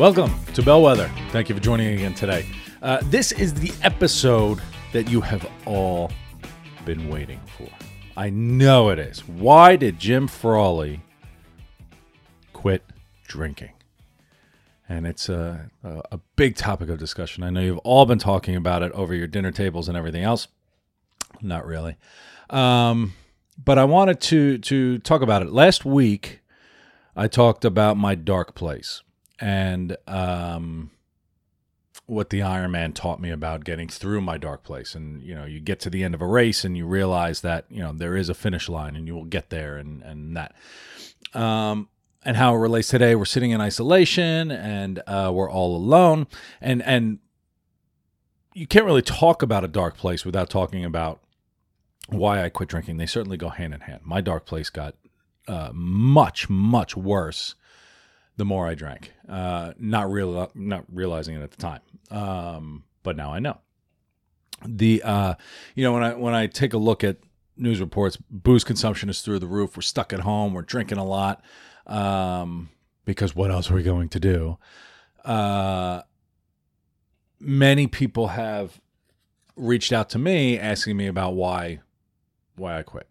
Welcome to Bellwether. Thank you for joining again today. Uh, this is the episode that you have all been waiting for. I know it is. Why did Jim Frawley quit drinking? And it's a, a, big topic of discussion. I know you've all been talking about it over your dinner tables and everything else. Not really. Um, but I wanted to to talk about it. Last week, I talked about my dark place and um, what the Ironman taught me about getting through my dark place. And you know, you get to the end of a race and you realize that you know there is a finish line and you will get there, and and that. Um, and how it relates today, we're sitting in isolation and uh, we're all alone, and and you can't really talk about a dark place without talking about why I quit drinking. They certainly go hand in hand. My dark place got uh, much much worse the more I drank. Uh, not real, not realizing it at the time, um, but now I know. The uh, you know when I when I take a look at news reports, booze consumption is through the roof. We're stuck at home. We're drinking a lot um, because what else are we going to do? Uh, many people have reached out to me asking me about why why I quit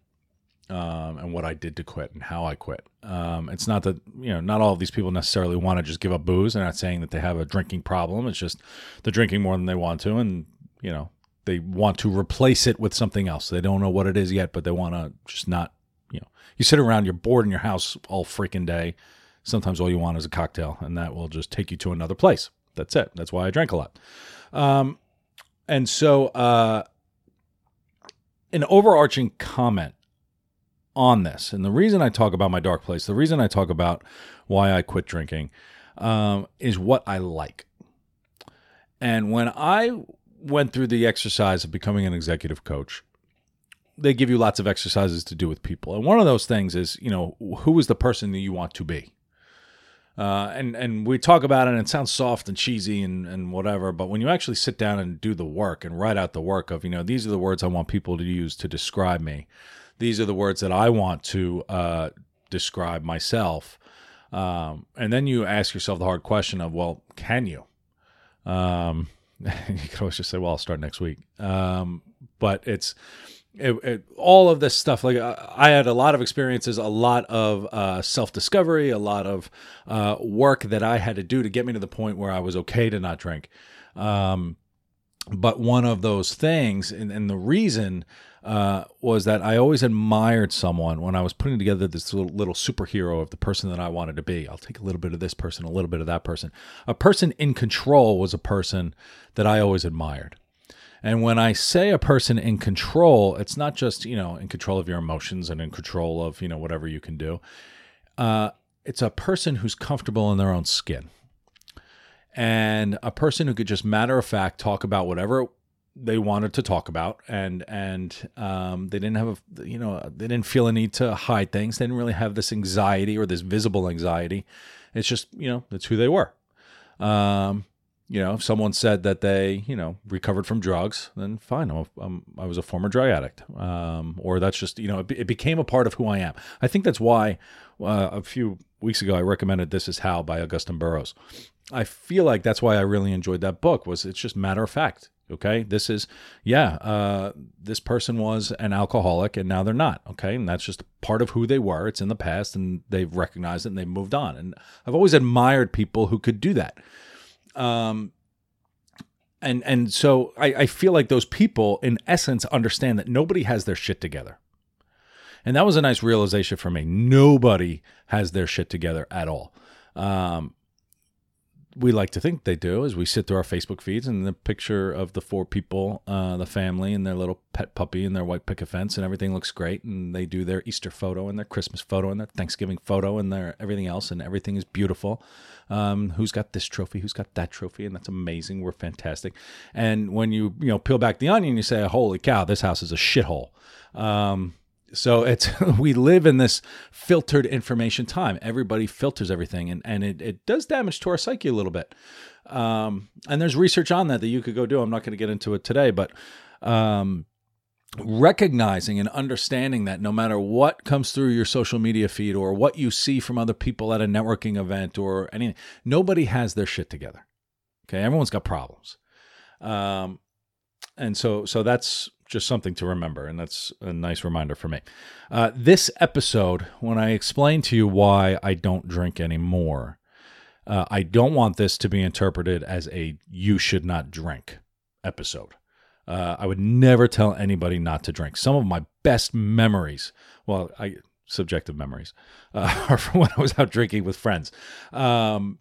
um, and what I did to quit and how I quit. Um, it's not that you know not all of these people necessarily want to just give up booze. They're not saying that they have a drinking problem. It's just they're drinking more than they want to, and you know they want to replace it with something else. They don't know what it is yet, but they want to just not. You know, you sit around, you're bored in your house all freaking day. Sometimes all you want is a cocktail, and that will just take you to another place. That's it. That's why I drank a lot. Um, and so, uh, an overarching comment on this. And the reason I talk about my dark place, the reason I talk about why I quit drinking, um, is what I like. And when I went through the exercise of becoming an executive coach, they give you lots of exercises to do with people. And one of those things is, you know, who is the person that you want to be? Uh, and and we talk about it, and it sounds soft and cheesy and, and whatever. But when you actually sit down and do the work and write out the work of, you know, these are the words I want people to use to describe me these are the words that I want to uh, describe myself. Um, and then you ask yourself the hard question of, well, can you? Um, you can always just say, well, I'll start next week. Um, but it's it, it, all of this stuff. Like I had a lot of experiences, a lot of uh, self discovery, a lot of uh, work that I had to do to get me to the point where I was okay to not drink. Um, but one of those things, and, and the reason uh, was that I always admired someone when I was putting together this little, little superhero of the person that I wanted to be. I'll take a little bit of this person, a little bit of that person. A person in control was a person that I always admired. And when I say a person in control, it's not just, you know, in control of your emotions and in control of, you know, whatever you can do. Uh, it's a person who's comfortable in their own skin. And a person who could just matter of fact talk about whatever they wanted to talk about. And and um, they didn't have a you know they didn't feel a need to hide things. They didn't really have this anxiety or this visible anxiety. It's just you know that's who they were. Um, you know if someone said that they you know recovered from drugs then fine. I'm I'm, i was a former drug addict. Um, or that's just you know it, it, became a part of who i am. I think that's why uh, a few weeks ago i recommended this is how by Augusten Burroughs i feel like that's why i really enjoyed that book was it's just matter of fact Okay, this is yeah. Uh, this person was an alcoholic, and now they're not. Okay, and that's just part of who they were. It's in the past, and they've recognized it and they've moved on. And I've always admired people who could do that. Um, and and so I, I feel like those people, in essence, understand that nobody has their shit together. And that was a nice realization for me. Nobody has their shit together at all. Um, we like to think they do is we sit through our Facebook feeds and the picture of the four people, uh, the family and their little pet puppy and their white picket fence and everything looks great. And they do their Easter photo and their Christmas photo and their Thanksgiving photo and their everything else and everything is beautiful. Um, who's got this trophy? Who's got that trophy? And that's amazing. We're fantastic. And when you you know peel back the onion, you say, "Holy cow, this house is a shithole." Um, so it's we live in this filtered information time. Everybody filters everything and, and it, it does damage to our psyche a little bit. Um, and there's research on that that you could go do. I'm not going to get into it today but um, recognizing and understanding that no matter what comes through your social media feed or what you see from other people at a networking event or anything nobody has their shit together. Okay? Everyone's got problems. Um, and so so that's just something to remember, and that's a nice reminder for me. Uh, this episode, when I explain to you why I don't drink anymore, uh, I don't want this to be interpreted as a "you should not drink" episode. Uh, I would never tell anybody not to drink. Some of my best memories, well, I subjective memories, uh, are from when I was out drinking with friends. Um,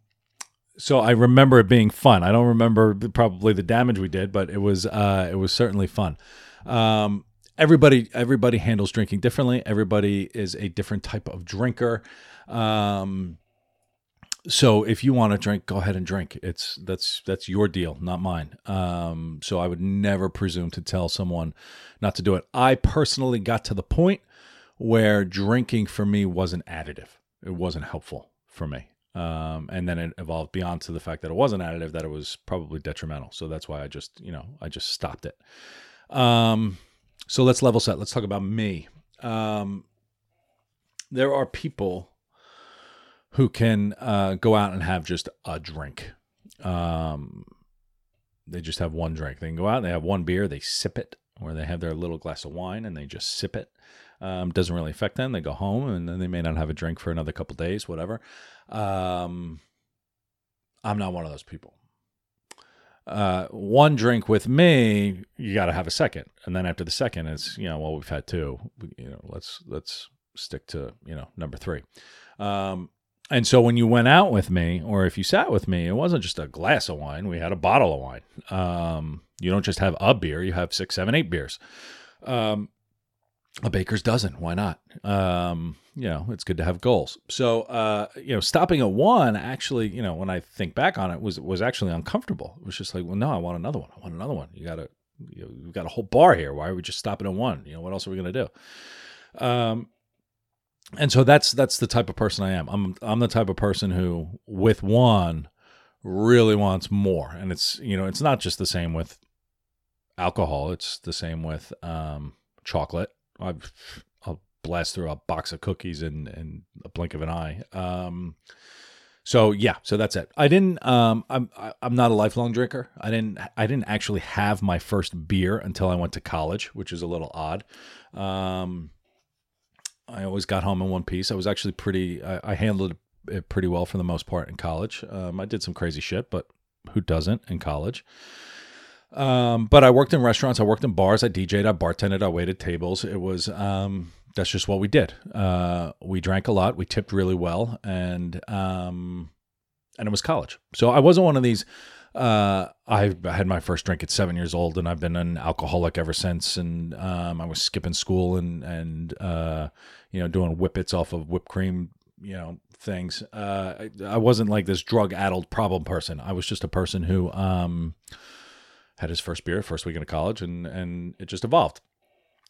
so I remember it being fun. I don't remember probably the damage we did, but it was uh, it was certainly fun. Um, everybody everybody handles drinking differently. Everybody is a different type of drinker. Um, so if you want to drink, go ahead and drink. It's that's that's your deal, not mine. Um, so I would never presume to tell someone not to do it. I personally got to the point where drinking for me wasn't additive. It wasn't helpful for me. Um, and then it evolved beyond to the fact that it wasn't additive, that it was probably detrimental. So that's why I just, you know, I just stopped it. Um, so let's level set. Let's talk about me. Um, there are people who can uh, go out and have just a drink. Um, they just have one drink. They can go out they have one beer, they sip it, or they have their little glass of wine and they just sip it. Um, doesn't really affect them. They go home and then they may not have a drink for another couple days, whatever. Um, I'm not one of those people uh, one drink with me, you got to have a second, and then after the second, it's you know, well, we've had two, you know, let's let's stick to you know number three. Um, and so when you went out with me, or if you sat with me, it wasn't just a glass of wine; we had a bottle of wine. Um, you don't just have a beer; you have six, seven, eight beers. Um, a baker's dozen. Why not? Um, you know, it's good to have goals. So, uh, you know, stopping at one actually, you know, when I think back on it, was was actually uncomfortable. It was just like, well, no, I want another one. I want another one. You got to, you know, we've got a whole bar here. Why are we just stopping at one? You know, what else are we gonna do? Um, and so that's that's the type of person I am. I'm I'm the type of person who, with one, really wants more, and it's you know, it's not just the same with alcohol. It's the same with um, chocolate. I've blast through a box of cookies in in a blink of an eye. Um, so yeah, so that's it. I didn't. Um, I'm I'm not a lifelong drinker. I didn't. I didn't actually have my first beer until I went to college, which is a little odd. Um, I always got home in one piece. I was actually pretty. I, I handled it pretty well for the most part in college. Um, I did some crazy shit, but who doesn't in college? Um, but I worked in restaurants. I worked in bars. I DJed. I bartended. I waited tables. It was um, that's just what we did. Uh, we drank a lot. We tipped really well, and um, and it was college. So I wasn't one of these. Uh, I had my first drink at seven years old, and I've been an alcoholic ever since. And um, I was skipping school and and uh, you know doing whippets off of whipped cream, you know things. Uh, I, I wasn't like this drug addled problem person. I was just a person who um, had his first beer first weekend of college, and and it just evolved.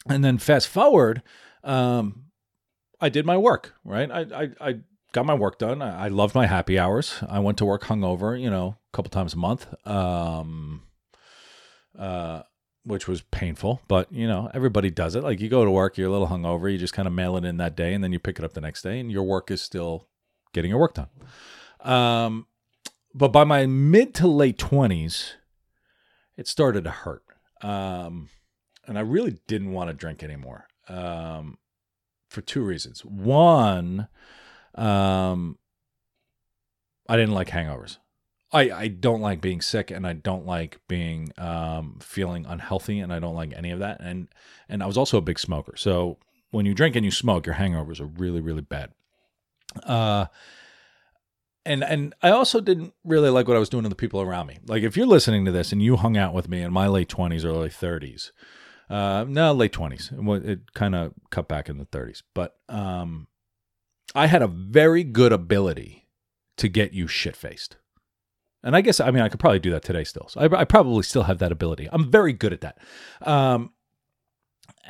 And then fast forward, um, I did my work, right? I, I, I got my work done. I, I loved my happy hours. I went to work hungover, you know, a couple times a month, um, uh, which was painful, but you know, everybody does it. Like you go to work, you're a little hungover, you just kind of mail it in that day and then you pick it up the next day and your work is still getting your work done. Um, but by my mid to late 20s, it started to hurt. Um, and I really didn't want to drink anymore um, for two reasons. One, um, I didn't like hangovers. I, I don't like being sick and I don't like being um, feeling unhealthy and I don't like any of that. And and I was also a big smoker. So when you drink and you smoke, your hangovers are really, really bad. Uh and and I also didn't really like what I was doing to the people around me. Like if you're listening to this and you hung out with me in my late 20s, early 30s, uh, no, late 20s. It kind of cut back in the 30s, but um, I had a very good ability to get you shit faced. And I guess I mean I could probably do that today still. So I, I probably still have that ability. I'm very good at that. Um,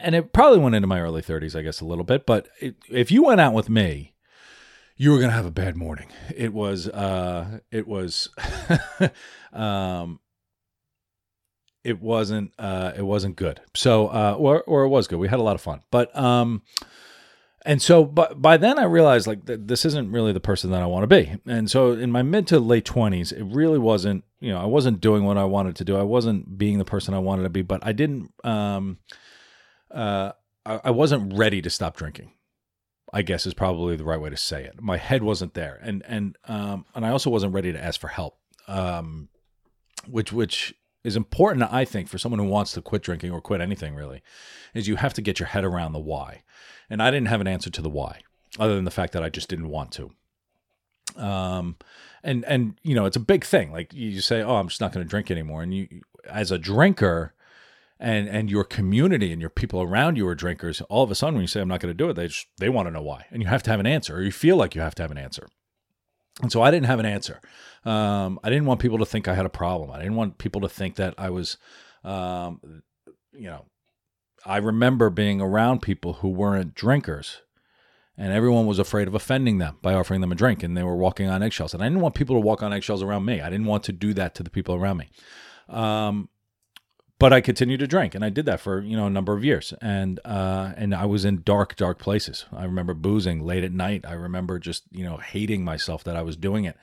and it probably went into my early 30s, I guess, a little bit. But it, if you went out with me, you were gonna have a bad morning. It was, uh, it was, um, it wasn't, uh, it wasn't good. So, uh, or or it was good. We had a lot of fun, but um, and so, but by then I realized like th- this isn't really the person that I want to be. And so, in my mid to late twenties, it really wasn't. You know, I wasn't doing what I wanted to do. I wasn't being the person I wanted to be. But I didn't. Um, uh, I, I wasn't ready to stop drinking. I guess is probably the right way to say it. My head wasn't there, and and um, and I also wasn't ready to ask for help. Um, which which is important, I think, for someone who wants to quit drinking or quit anything really, is you have to get your head around the why. And I didn't have an answer to the why, other than the fact that I just didn't want to. Um, and and you know, it's a big thing. Like you say, oh, I'm just not going to drink anymore. And you, as a drinker, and and your community and your people around you are drinkers. All of a sudden, when you say I'm not going to do it, they just, they want to know why, and you have to have an answer, or you feel like you have to have an answer. And so I didn't have an answer. Um, I didn't want people to think I had a problem. I didn't want people to think that I was, um, you know, I remember being around people who weren't drinkers and everyone was afraid of offending them by offering them a drink and they were walking on eggshells. And I didn't want people to walk on eggshells around me. I didn't want to do that to the people around me. Um, but I continued to drink, and I did that for you know a number of years, and uh, and I was in dark, dark places. I remember boozing late at night. I remember just you know hating myself that I was doing it.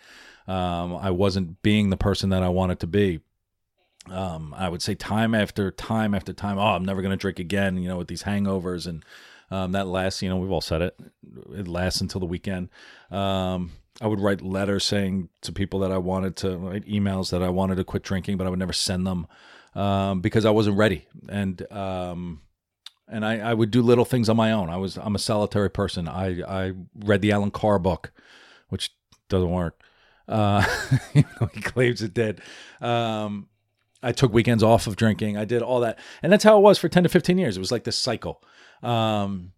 Um, I wasn't being the person that I wanted to be um, I would say time after time after time, oh, I'm never going to drink again, you know, with these hangovers. And um, that lasts, you know, we've all said it, it lasts until the weekend. Um, I would write letters saying to people that I wanted to, write emails that I wanted to quit drinking, but I would never send them um, because I wasn't ready. And, um, and I, I would do little things on my own. I was, I'm a solitary person. I, I read the Allen Carr book, which doesn't work. Uh, he claims it did. Um, I took weekends off of drinking. I did all that. And that's how it was for 10 to 15 years. It was like this cycle. Um,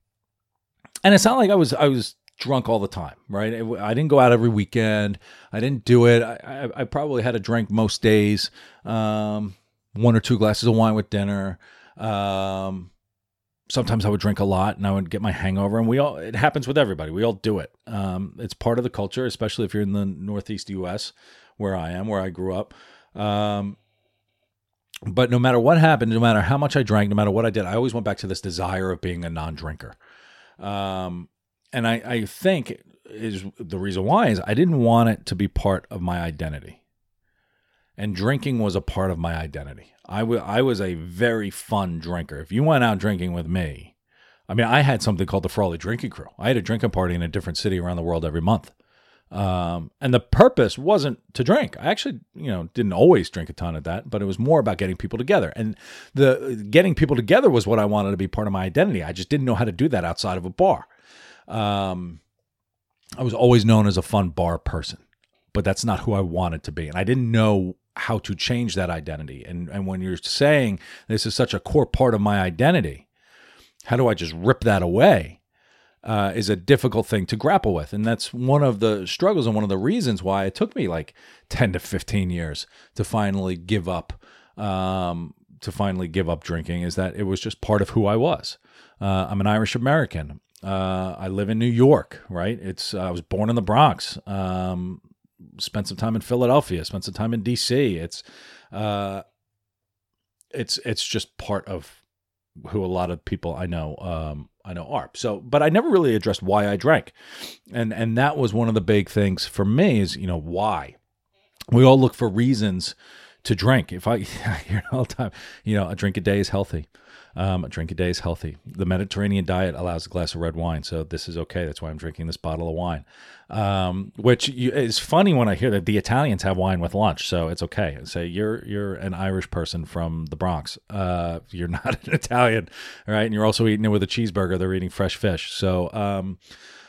and it's not like I was, I was drunk all the time, right? It, I didn't go out every weekend. I didn't do it. I, I, I probably had a drink most days, um, one or two glasses of wine with dinner. Um, sometimes I would drink a lot and I would get my hangover. And we all, it happens with everybody. We all do it. Um, it's part of the culture, especially if you're in the Northeast US, where I am, where I grew up. Um, but no matter what happened, no matter how much I drank, no matter what I did, I always went back to this desire of being a non-drinker. Um, and I, I think is the reason why is I didn't want it to be part of my identity. And drinking was a part of my identity. I, w- I was a very fun drinker. If you went out drinking with me, I mean, I had something called the Frawley Drinking Crew. I had a drinking party in a different city around the world every month. Um, and the purpose wasn't to drink. I actually, you know, didn't always drink a ton of that, but it was more about getting people together. And the getting people together was what I wanted to be part of my identity. I just didn't know how to do that outside of a bar. Um, I was always known as a fun bar person, but that's not who I wanted to be. And I didn't know how to change that identity. And and when you're saying this is such a core part of my identity, how do I just rip that away? uh, is a difficult thing to grapple with. And that's one of the struggles and one of the reasons why it took me like 10 to 15 years to finally give up. Um, to finally give up drinking is that it was just part of who I was. Uh, I'm an Irish American. Uh, I live in New York, right? It's I was born in the Bronx. Um, spent some time in Philadelphia. Spent some time in D.C. It's uh, it's it's just part of who a lot of people I know um, I know are. So, but I never really addressed why I drank, and and that was one of the big things for me is you know why. We all look for reasons to drink. If I, I hear it all the time, you know, a drink a day is healthy. Um, a drink a day is healthy. The Mediterranean diet allows a glass of red wine, so this is okay. That's why I'm drinking this bottle of wine. Um, which you, is funny when I hear that the Italians have wine with lunch, so it's okay. And say you're you're an Irish person from the Bronx. Uh, you're not an Italian, right? And you're also eating it with a cheeseburger. They're eating fresh fish. So um,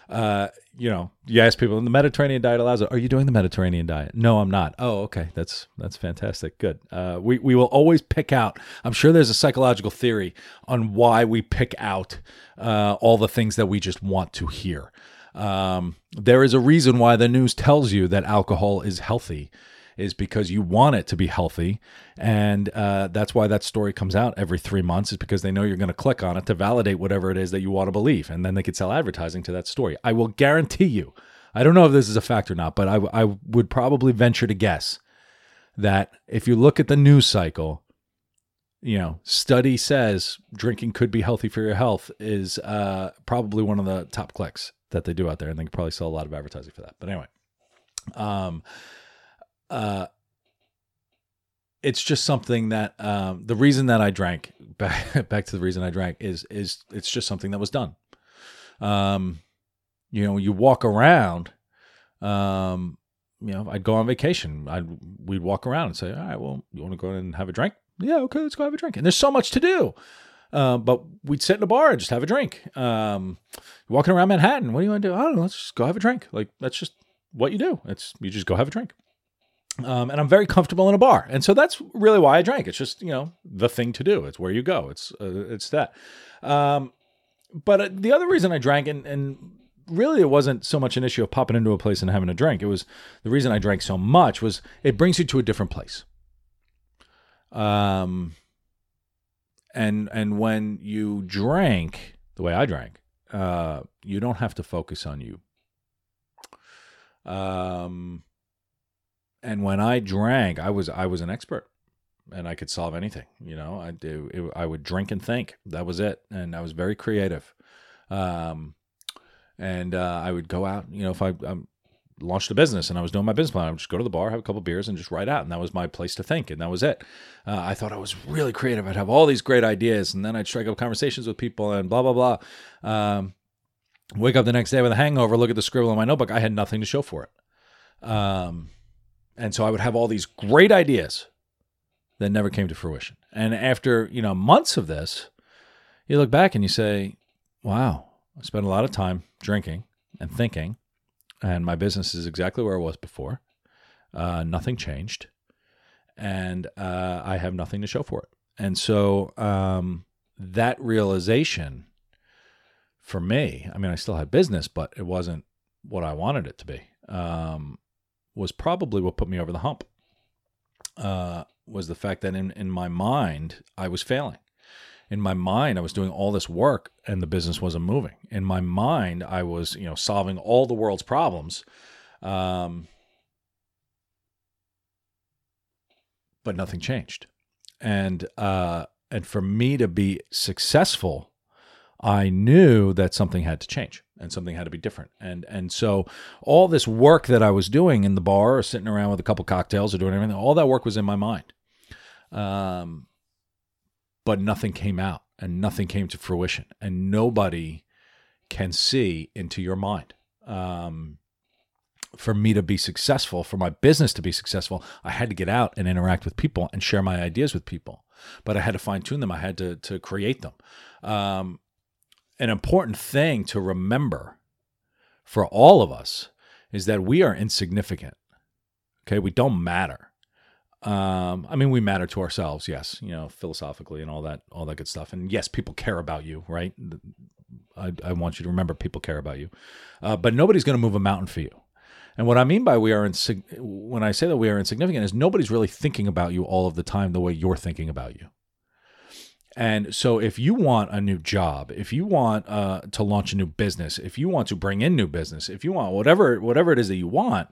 uh, you know, you ask people, the Mediterranean diet allows it. Are you doing the Mediterranean diet? No, I'm not. Oh, okay. That's that's fantastic. Good. Uh, we we will always pick out. I'm sure there's a psychological theory on why we pick out uh, all the things that we just want to hear. Um, there is a reason why the news tells you that alcohol is healthy is because you want it to be healthy. And uh, that's why that story comes out every three months, is because they know you're going to click on it to validate whatever it is that you want to believe. And then they could sell advertising to that story. I will guarantee you, I don't know if this is a fact or not, but I, I would probably venture to guess that if you look at the news cycle, you know, study says drinking could be healthy for your health is uh, probably one of the top clicks that they do out there, and they could probably sell a lot of advertising for that. But anyway, um, uh, it's just something that um, the reason that I drank back back to the reason I drank is is it's just something that was done. Um, you know, you walk around. Um, you know, I'd go on vacation. I'd we'd walk around and say, "All right, well, you want to go and have a drink? Yeah, okay, let's go have a drink." And there's so much to do. Uh, but we'd sit in a bar and just have a drink. Um, walking around Manhattan, what do you want to do? I don't know. Let's just go have a drink. Like that's just what you do. It's you just go have a drink. Um, and I'm very comfortable in a bar, and so that's really why I drank. It's just you know the thing to do. It's where you go. It's uh, it's that. Um, but uh, the other reason I drank, and, and really it wasn't so much an issue of popping into a place and having a drink. It was the reason I drank so much was it brings you to a different place. Um, and and when you drank the way I drank, uh, you don't have to focus on you. Um and when I drank, I was I was an expert, and I could solve anything. You know, I do. I would drink and think. That was it, and I was very creative. Um, and uh, I would go out. You know, if I um, launched a business and I was doing my business plan, I would just go to the bar, have a couple beers, and just write out, and that was my place to think, and that was it. Uh, I thought I was really creative. I'd have all these great ideas, and then I'd strike up conversations with people, and blah blah blah. Um, wake up the next day with a hangover, look at the scribble in my notebook. I had nothing to show for it. Um, and so I would have all these great ideas that never came to fruition. And after, you know, months of this, you look back and you say, wow, I spent a lot of time drinking and thinking, and my business is exactly where it was before. Uh, nothing changed. And uh, I have nothing to show for it. And so um, that realization for me, I mean, I still had business, but it wasn't what I wanted it to be. Um, was probably what put me over the hump. Uh, was the fact that in, in my mind I was failing. In my mind, I was doing all this work and the business wasn't moving. In my mind, I was you know solving all the world's problems, um, but nothing changed. And uh, and for me to be successful, I knew that something had to change and something had to be different. And and so all this work that I was doing in the bar or sitting around with a couple cocktails or doing everything, all that work was in my mind. Um, but nothing came out and nothing came to fruition, and nobody can see into your mind. Um, for me to be successful, for my business to be successful, I had to get out and interact with people and share my ideas with people. But I had to fine tune them. I had to to create them. Um, an important thing to remember for all of us is that we are insignificant. Okay, we don't matter. Um, I mean, we matter to ourselves, yes, you know, philosophically and all that, all that good stuff. And yes, people care about you, right? I, I want you to remember people care about you, uh, but nobody's going to move a mountain for you. And what I mean by we are insig- when I say that we are insignificant is nobody's really thinking about you all of the time the way you're thinking about you. And so, if you want a new job, if you want uh, to launch a new business, if you want to bring in new business, if you want whatever whatever it is that you want,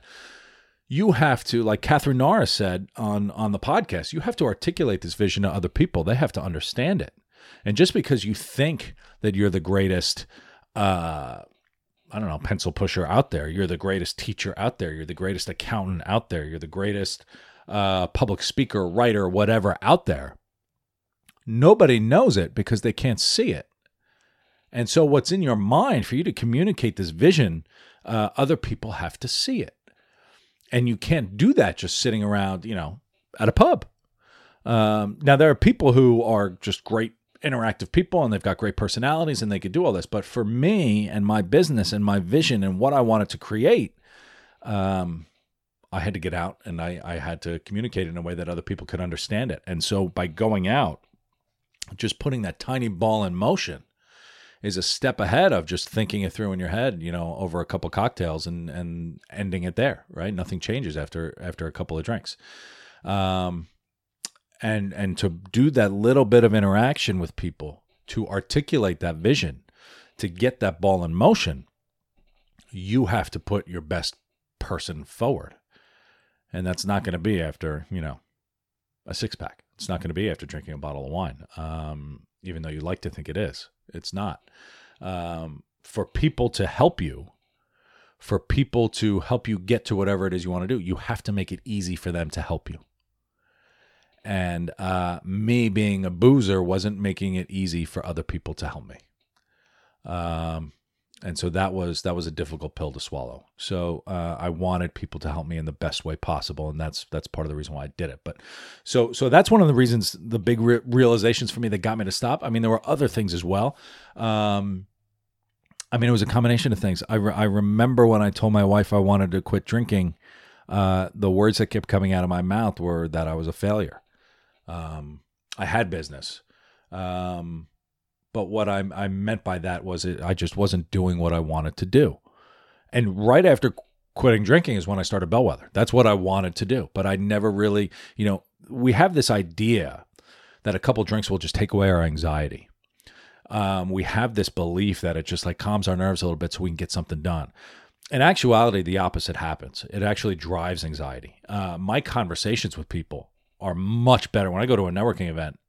you have to, like Catherine Norris said on on the podcast, you have to articulate this vision to other people. They have to understand it. And just because you think that you're the greatest, uh, I don't know, pencil pusher out there, you're the greatest teacher out there, you're the greatest accountant out there, you're the greatest uh, public speaker, writer, whatever out there Nobody knows it because they can't see it. And so, what's in your mind for you to communicate this vision, uh, other people have to see it. And you can't do that just sitting around, you know, at a pub. Um, now, there are people who are just great interactive people and they've got great personalities and they could do all this. But for me and my business and my vision and what I wanted to create, um, I had to get out and I, I had to communicate in a way that other people could understand it. And so by going out, just putting that tiny ball in motion is a step ahead of just thinking it through in your head, you know, over a couple cocktails and and ending it there, right? Nothing changes after after a couple of drinks. Um, and and to do that little bit of interaction with people to articulate that vision to get that ball in motion you have to put your best person forward and that's not going to be after you know a six pack it's not going to be after drinking a bottle of wine um, even though you like to think it is. It's not. Um, for people to help you for people to help you get to whatever it is you want to do you have to make it easy for them to help you. And uh, me being a boozer wasn't making it easy for other people to help me. Um, and so that was that was a difficult pill to swallow. So uh, I wanted people to help me in the best way possible, and that's that's part of the reason why I did it. But so so that's one of the reasons, the big re- realizations for me that got me to stop. I mean, there were other things as well. Um, I mean, it was a combination of things. I, re- I remember when I told my wife I wanted to quit drinking, uh, the words that kept coming out of my mouth were that I was a failure. Um, I had business. Um, but what I, I meant by that was it, I just wasn't doing what I wanted to do. And right after quitting drinking is when I started Bellwether. That's what I wanted to do. But I never really, you know, we have this idea that a couple drinks will just take away our anxiety. Um, we have this belief that it just like calms our nerves a little bit so we can get something done. In actuality, the opposite happens. It actually drives anxiety. Uh, my conversations with people are much better. When I go to a networking event,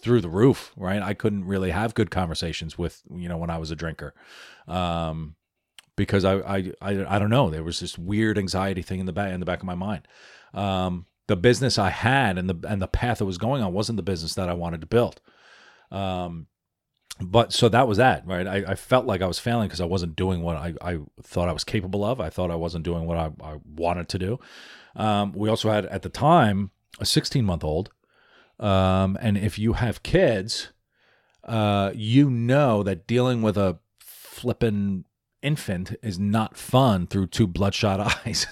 through the roof, right? I couldn't really have good conversations with, you know, when I was a drinker. Um, because I, I, I, I don't know. There was this weird anxiety thing in the back, in the back of my mind. Um, the business I had and the, and the path it was going on wasn't the business that I wanted to build. Um, but so that was that, right? I, I felt like I was failing because I wasn't doing what I, I thought I was capable of. I thought I wasn't doing what I, I wanted to do. Um, we also had at the time a 16 month old. Um, and if you have kids, uh, you know that dealing with a flippin' infant is not fun through two bloodshot eyes.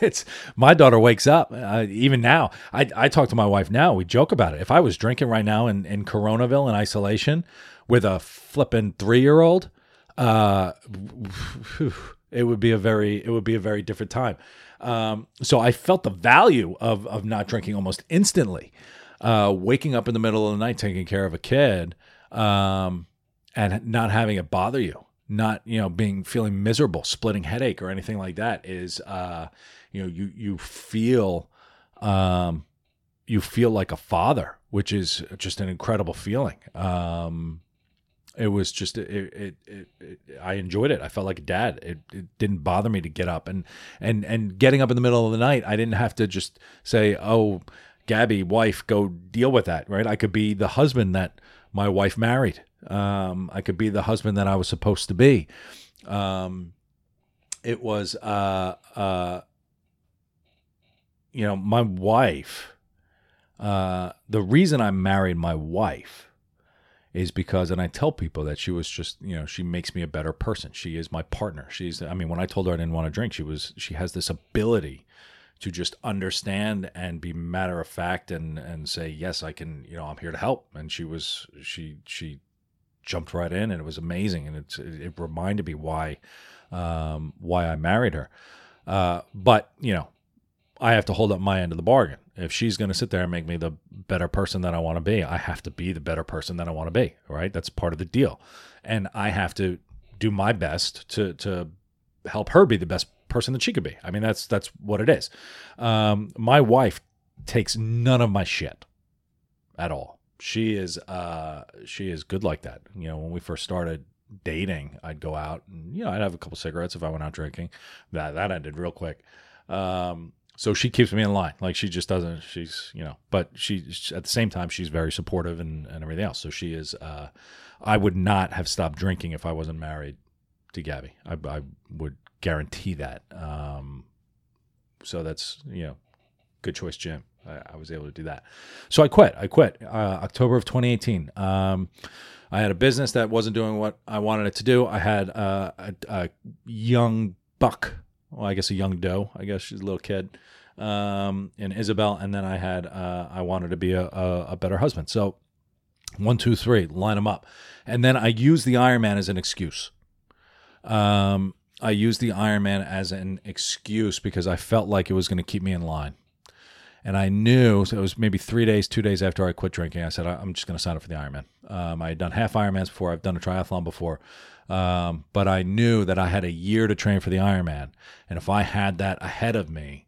it's my daughter wakes up uh, even now. I, I talk to my wife now. We joke about it. If I was drinking right now in, in Coronaville in isolation with a flippin' three year old, uh, it would be a very it would be a very different time. Um, so I felt the value of of not drinking almost instantly. Uh, waking up in the middle of the night, taking care of a kid, um, and not having it bother you, not you know being feeling miserable, splitting headache or anything like that is, uh, you know, you you feel, um, you feel like a father, which is just an incredible feeling. Um, it was just it, it, it, it, I enjoyed it. I felt like a dad. It, it didn't bother me to get up and and and getting up in the middle of the night. I didn't have to just say, "Oh, Gabby, wife, go deal with that." Right? I could be the husband that my wife married. Um, I could be the husband that I was supposed to be. Um, it was uh uh you know my wife. Uh, the reason I married my wife is because and I tell people that she was just you know she makes me a better person. She is my partner. She's I mean when I told her I didn't want to drink, she was she has this ability to just understand and be matter of fact and and say yes I can you know I'm here to help and she was she she jumped right in and it was amazing and it's it reminded me why um, why I married her. Uh, but you know I have to hold up my end of the bargain. If she's going to sit there and make me the better person that I want to be, I have to be the better person that I want to be, right? That's part of the deal. And I have to do my best to to help her be the best person that she could be. I mean, that's that's what it is. Um, my wife takes none of my shit at all. She is uh, she is good like that. You know, when we first started dating, I'd go out and you know I'd have a couple cigarettes if I went out drinking. That that ended real quick. Um, so she keeps me in line. Like she just doesn't. She's you know, but she at the same time she's very supportive and, and everything else. So she is. Uh, I would not have stopped drinking if I wasn't married to Gabby. I, I would guarantee that. Um, so that's you know, good choice, Jim. I, I was able to do that. So I quit. I quit uh, October of 2018. Um, I had a business that wasn't doing what I wanted it to do. I had uh, a, a young buck, well, I guess a young doe. I guess she's a little kid, um, and Isabel. And then I had uh, I wanted to be a, a, a better husband. So one, two, three, line them up, and then I used the Ironman as an excuse. Um, I used the Ironman as an excuse because I felt like it was going to keep me in line. And I knew so it was maybe three days, two days after I quit drinking. I said, I'm just going to sign up for the Ironman. Um, I had done half Ironmans before. I've done a triathlon before. Um, but I knew that I had a year to train for the Ironman. And if I had that ahead of me,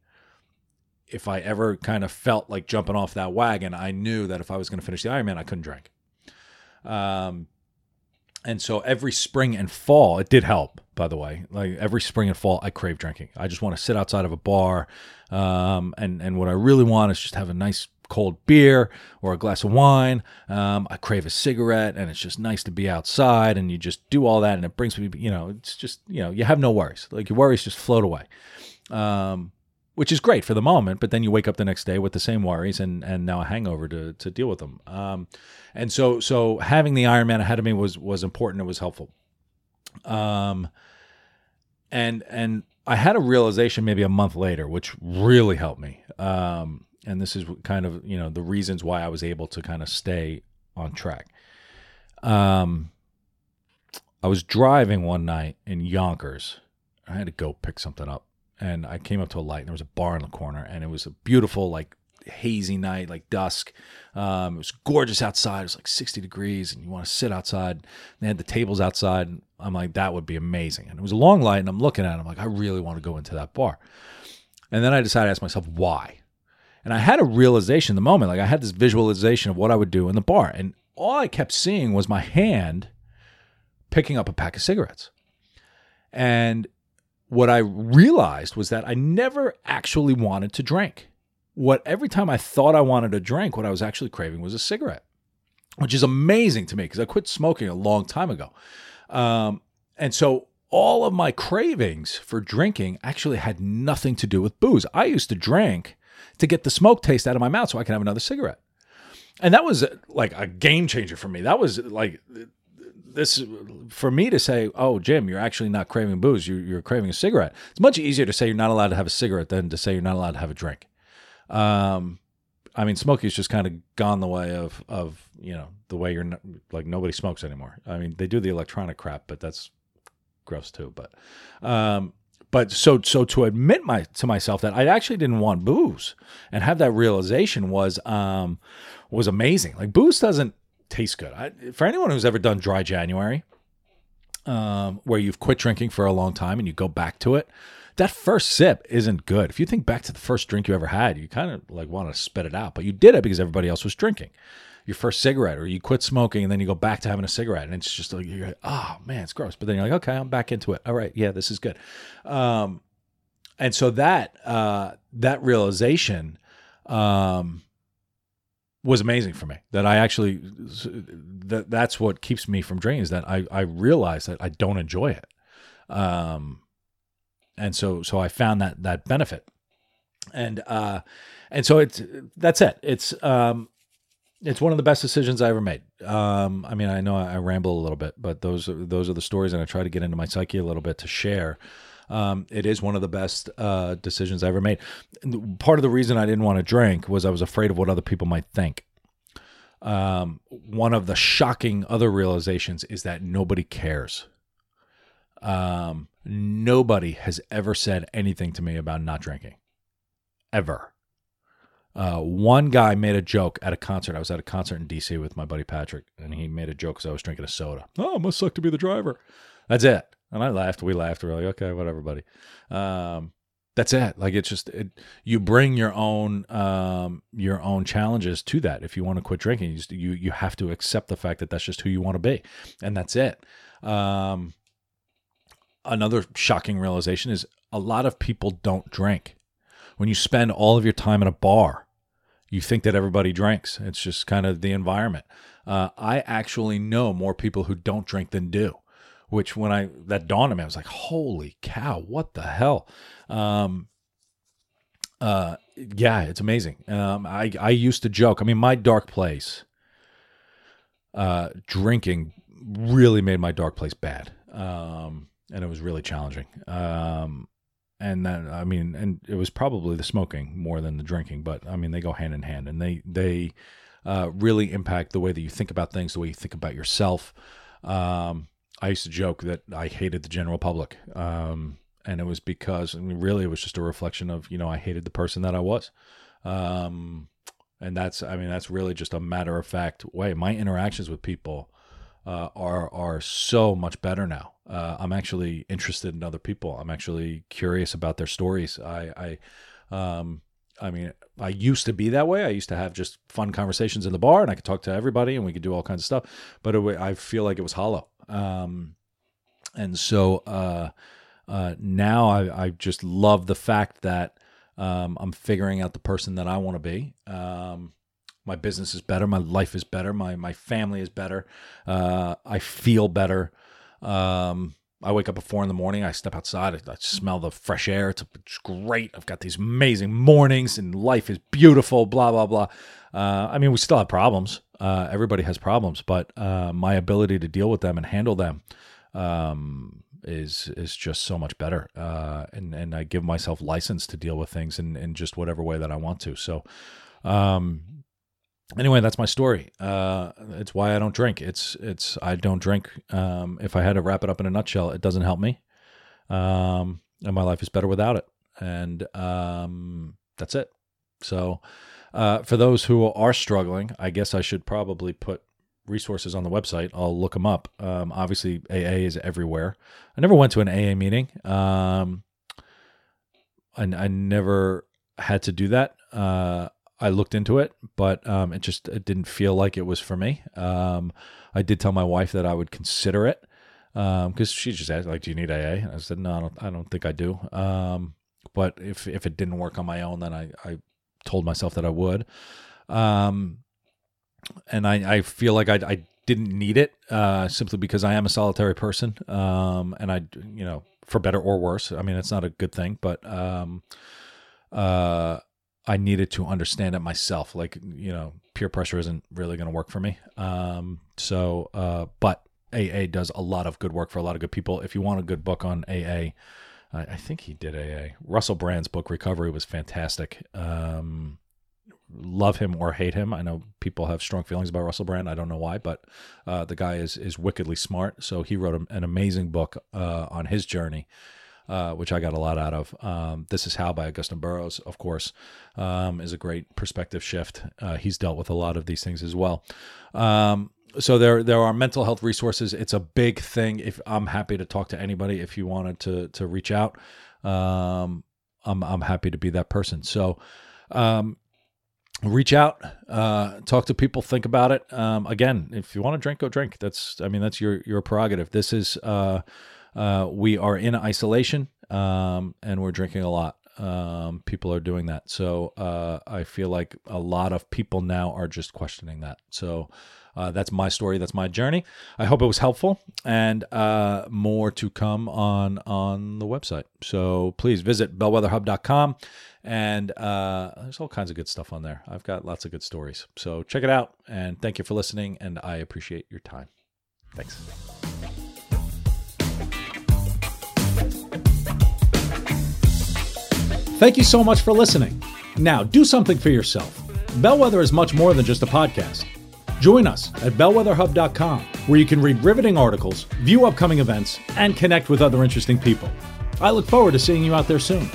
if I ever kind of felt like jumping off that wagon, I knew that if I was going to finish the Ironman, I couldn't drink. Um, and so every spring and fall, it did help, by the way. Like every spring and fall, I crave drinking. I just want to sit outside of a bar. Um, and, and what I really want is just have a nice cold beer or a glass of wine. Um, I crave a cigarette, and it's just nice to be outside. And you just do all that, and it brings me, you know, it's just, you know, you have no worries. Like your worries just float away. Um, which is great for the moment, but then you wake up the next day with the same worries and and now a hangover to to deal with them. Um, and so so having the Ironman ahead of me was was important. It was helpful. Um, and and I had a realization maybe a month later, which really helped me. Um, and this is kind of you know the reasons why I was able to kind of stay on track. Um, I was driving one night in Yonkers. I had to go pick something up and I came up to a light and there was a bar in the corner and it was a beautiful like hazy night like dusk. Um, it was gorgeous outside. It was like 60 degrees and you want to sit outside. They had the tables outside and i'm like that would be amazing. And it was a long light and i'm looking at it i'm like i really want to go into that bar. And then i decided to ask myself why. And i had a realization in the moment like i had this visualization of what i would do in the bar and all i kept seeing was my hand picking up a pack of cigarettes. And what I realized was that I never actually wanted to drink. What every time I thought I wanted a drink, what I was actually craving was a cigarette, which is amazing to me because I quit smoking a long time ago. Um, and so all of my cravings for drinking actually had nothing to do with booze. I used to drink to get the smoke taste out of my mouth so I can have another cigarette. And that was like a game changer for me. That was like this for me to say, "Oh, Jim, you're actually not craving booze. You're, you're craving a cigarette." It's much easier to say you're not allowed to have a cigarette than to say you're not allowed to have a drink. Um, I mean, smoking's just kind of gone the way of of you know the way you're not, like nobody smokes anymore. I mean, they do the electronic crap, but that's gross too. But um, but so so to admit my to myself that I actually didn't want booze and have that realization was um was amazing. Like booze doesn't taste good. I, for anyone who's ever done dry January, um, where you've quit drinking for a long time and you go back to it, that first sip isn't good. If you think back to the first drink you ever had, you kind of like want to spit it out, but you did it because everybody else was drinking. Your first cigarette, or you quit smoking and then you go back to having a cigarette, and it's just like like, oh man, it's gross. But then you're like, okay, I'm back into it. All right, yeah, this is good. Um, and so that uh, that realization um, was amazing for me. That I actually that that's what keeps me from drinking is that I I realize that I don't enjoy it. Um and so so I found that that benefit. And uh and so it's that's it. It's um it's one of the best decisions I ever made. Um, I mean, I know I ramble a little bit, but those are, those are the stories, and I try to get into my psyche a little bit to share. Um, it is one of the best uh, decisions I ever made. Part of the reason I didn't want to drink was I was afraid of what other people might think. Um, one of the shocking other realizations is that nobody cares. Um, nobody has ever said anything to me about not drinking, ever. Uh, one guy made a joke at a concert. I was at a concert in DC with my buddy Patrick, and he made a joke because I was drinking a soda. Oh, it must suck to be the driver. That's it. And I laughed. We laughed. We are like, okay, whatever, buddy. Um, that's it. Like it's just it, you bring your own um, your own challenges to that. If you want to quit drinking, you, just, you you have to accept the fact that that's just who you want to be, and that's it. Um, another shocking realization is a lot of people don't drink. When you spend all of your time in a bar, you think that everybody drinks. It's just kind of the environment. Uh, I actually know more people who don't drink than do which when I that dawned on me, I was like, holy cow, what the hell? Um, uh, yeah, it's amazing. Um, I I used to joke. I mean, my dark place, uh, drinking really made my dark place bad, um, and it was really challenging. Um, and then I mean, and it was probably the smoking more than the drinking, but I mean, they go hand in hand, and they they uh, really impact the way that you think about things, the way you think about yourself. Um, I used to joke that I hated the general public. Um, and it was because I mean, really it was just a reflection of you know I hated the person that I was, um, and that's I mean that's really just a matter of fact way. My interactions with people uh, are are so much better now. Uh, I'm actually interested in other people. I'm actually curious about their stories. I I um, I mean, I used to be that way. I used to have just fun conversations in the bar, and I could talk to everybody, and we could do all kinds of stuff. But it, I feel like it was hollow. Um, and so uh, uh, now I, I just love the fact that um, I'm figuring out the person that I want to be. Um, my business is better. My life is better. My my family is better. Uh, I feel better. Um, I wake up at four in the morning. I step outside. I, I smell the fresh air. It's, it's, great. I've got these amazing mornings, and life is beautiful. Blah blah blah. Uh, I mean, we still have problems. Uh, everybody has problems, but uh, my ability to deal with them and handle them um, is is just so much better. Uh, and and I give myself license to deal with things in, in just whatever way that I want to. So, um, anyway, that's my story. Uh, it's why I don't drink. It's it's I don't drink. Um, if I had to wrap it up in a nutshell, it doesn't help me. Um, and my life is better without it. And um, that's it. So, uh, for those who are struggling, I guess I should probably put resources on the website. I'll look them up. Um, obviously, AA is everywhere. I never went to an AA meeting. Um, I, I never had to do that. Uh, I looked into it, but um, it just it didn't feel like it was for me. Um, I did tell my wife that I would consider it because um, she just asked, like, "Do you need AA?" And I said, "No, I don't. I don't think I do." Um, but if if it didn't work on my own, then I I told myself that I would. Um, and I, I feel like I, I didn't need it uh, simply because I am a solitary person, um, and I, you know, for better or worse. I mean, it's not a good thing, but um, uh, I needed to understand it myself. Like, you know, peer pressure isn't really going to work for me. Um, so, uh, but AA does a lot of good work for a lot of good people. If you want a good book on AA, I think he did AA. Russell Brand's book Recovery was fantastic. Um, love him or hate him. I know people have strong feelings about Russell Brand. I don't know why, but uh, the guy is is wickedly smart. So he wrote an amazing book uh, on his journey. Uh, which I got a lot out of. Um, this is How by Augusten Burroughs, of course, um, is a great perspective shift. Uh, he's dealt with a lot of these things as well. Um, so there there are mental health resources. It's a big thing. If I'm happy to talk to anybody, if you wanted to to reach out, um, I'm I'm happy to be that person. So um, reach out, uh, talk to people, think about it. Um, again, if you want to drink, go drink. That's, I mean, that's your your prerogative. This is, uh, uh, we are in isolation, um, and we're drinking a lot. Um, people are doing that, so uh, I feel like a lot of people now are just questioning that. So. Uh, that's my story. That's my journey. I hope it was helpful, and uh, more to come on on the website. So please visit bellwetherhub.com and uh, there's all kinds of good stuff on there. I've got lots of good stories. So check it out. And thank you for listening. And I appreciate your time. Thanks. Thank you so much for listening. Now, do something for yourself. Bellwether is much more than just a podcast. Join us at bellwetherhub.com, where you can read riveting articles, view upcoming events, and connect with other interesting people. I look forward to seeing you out there soon.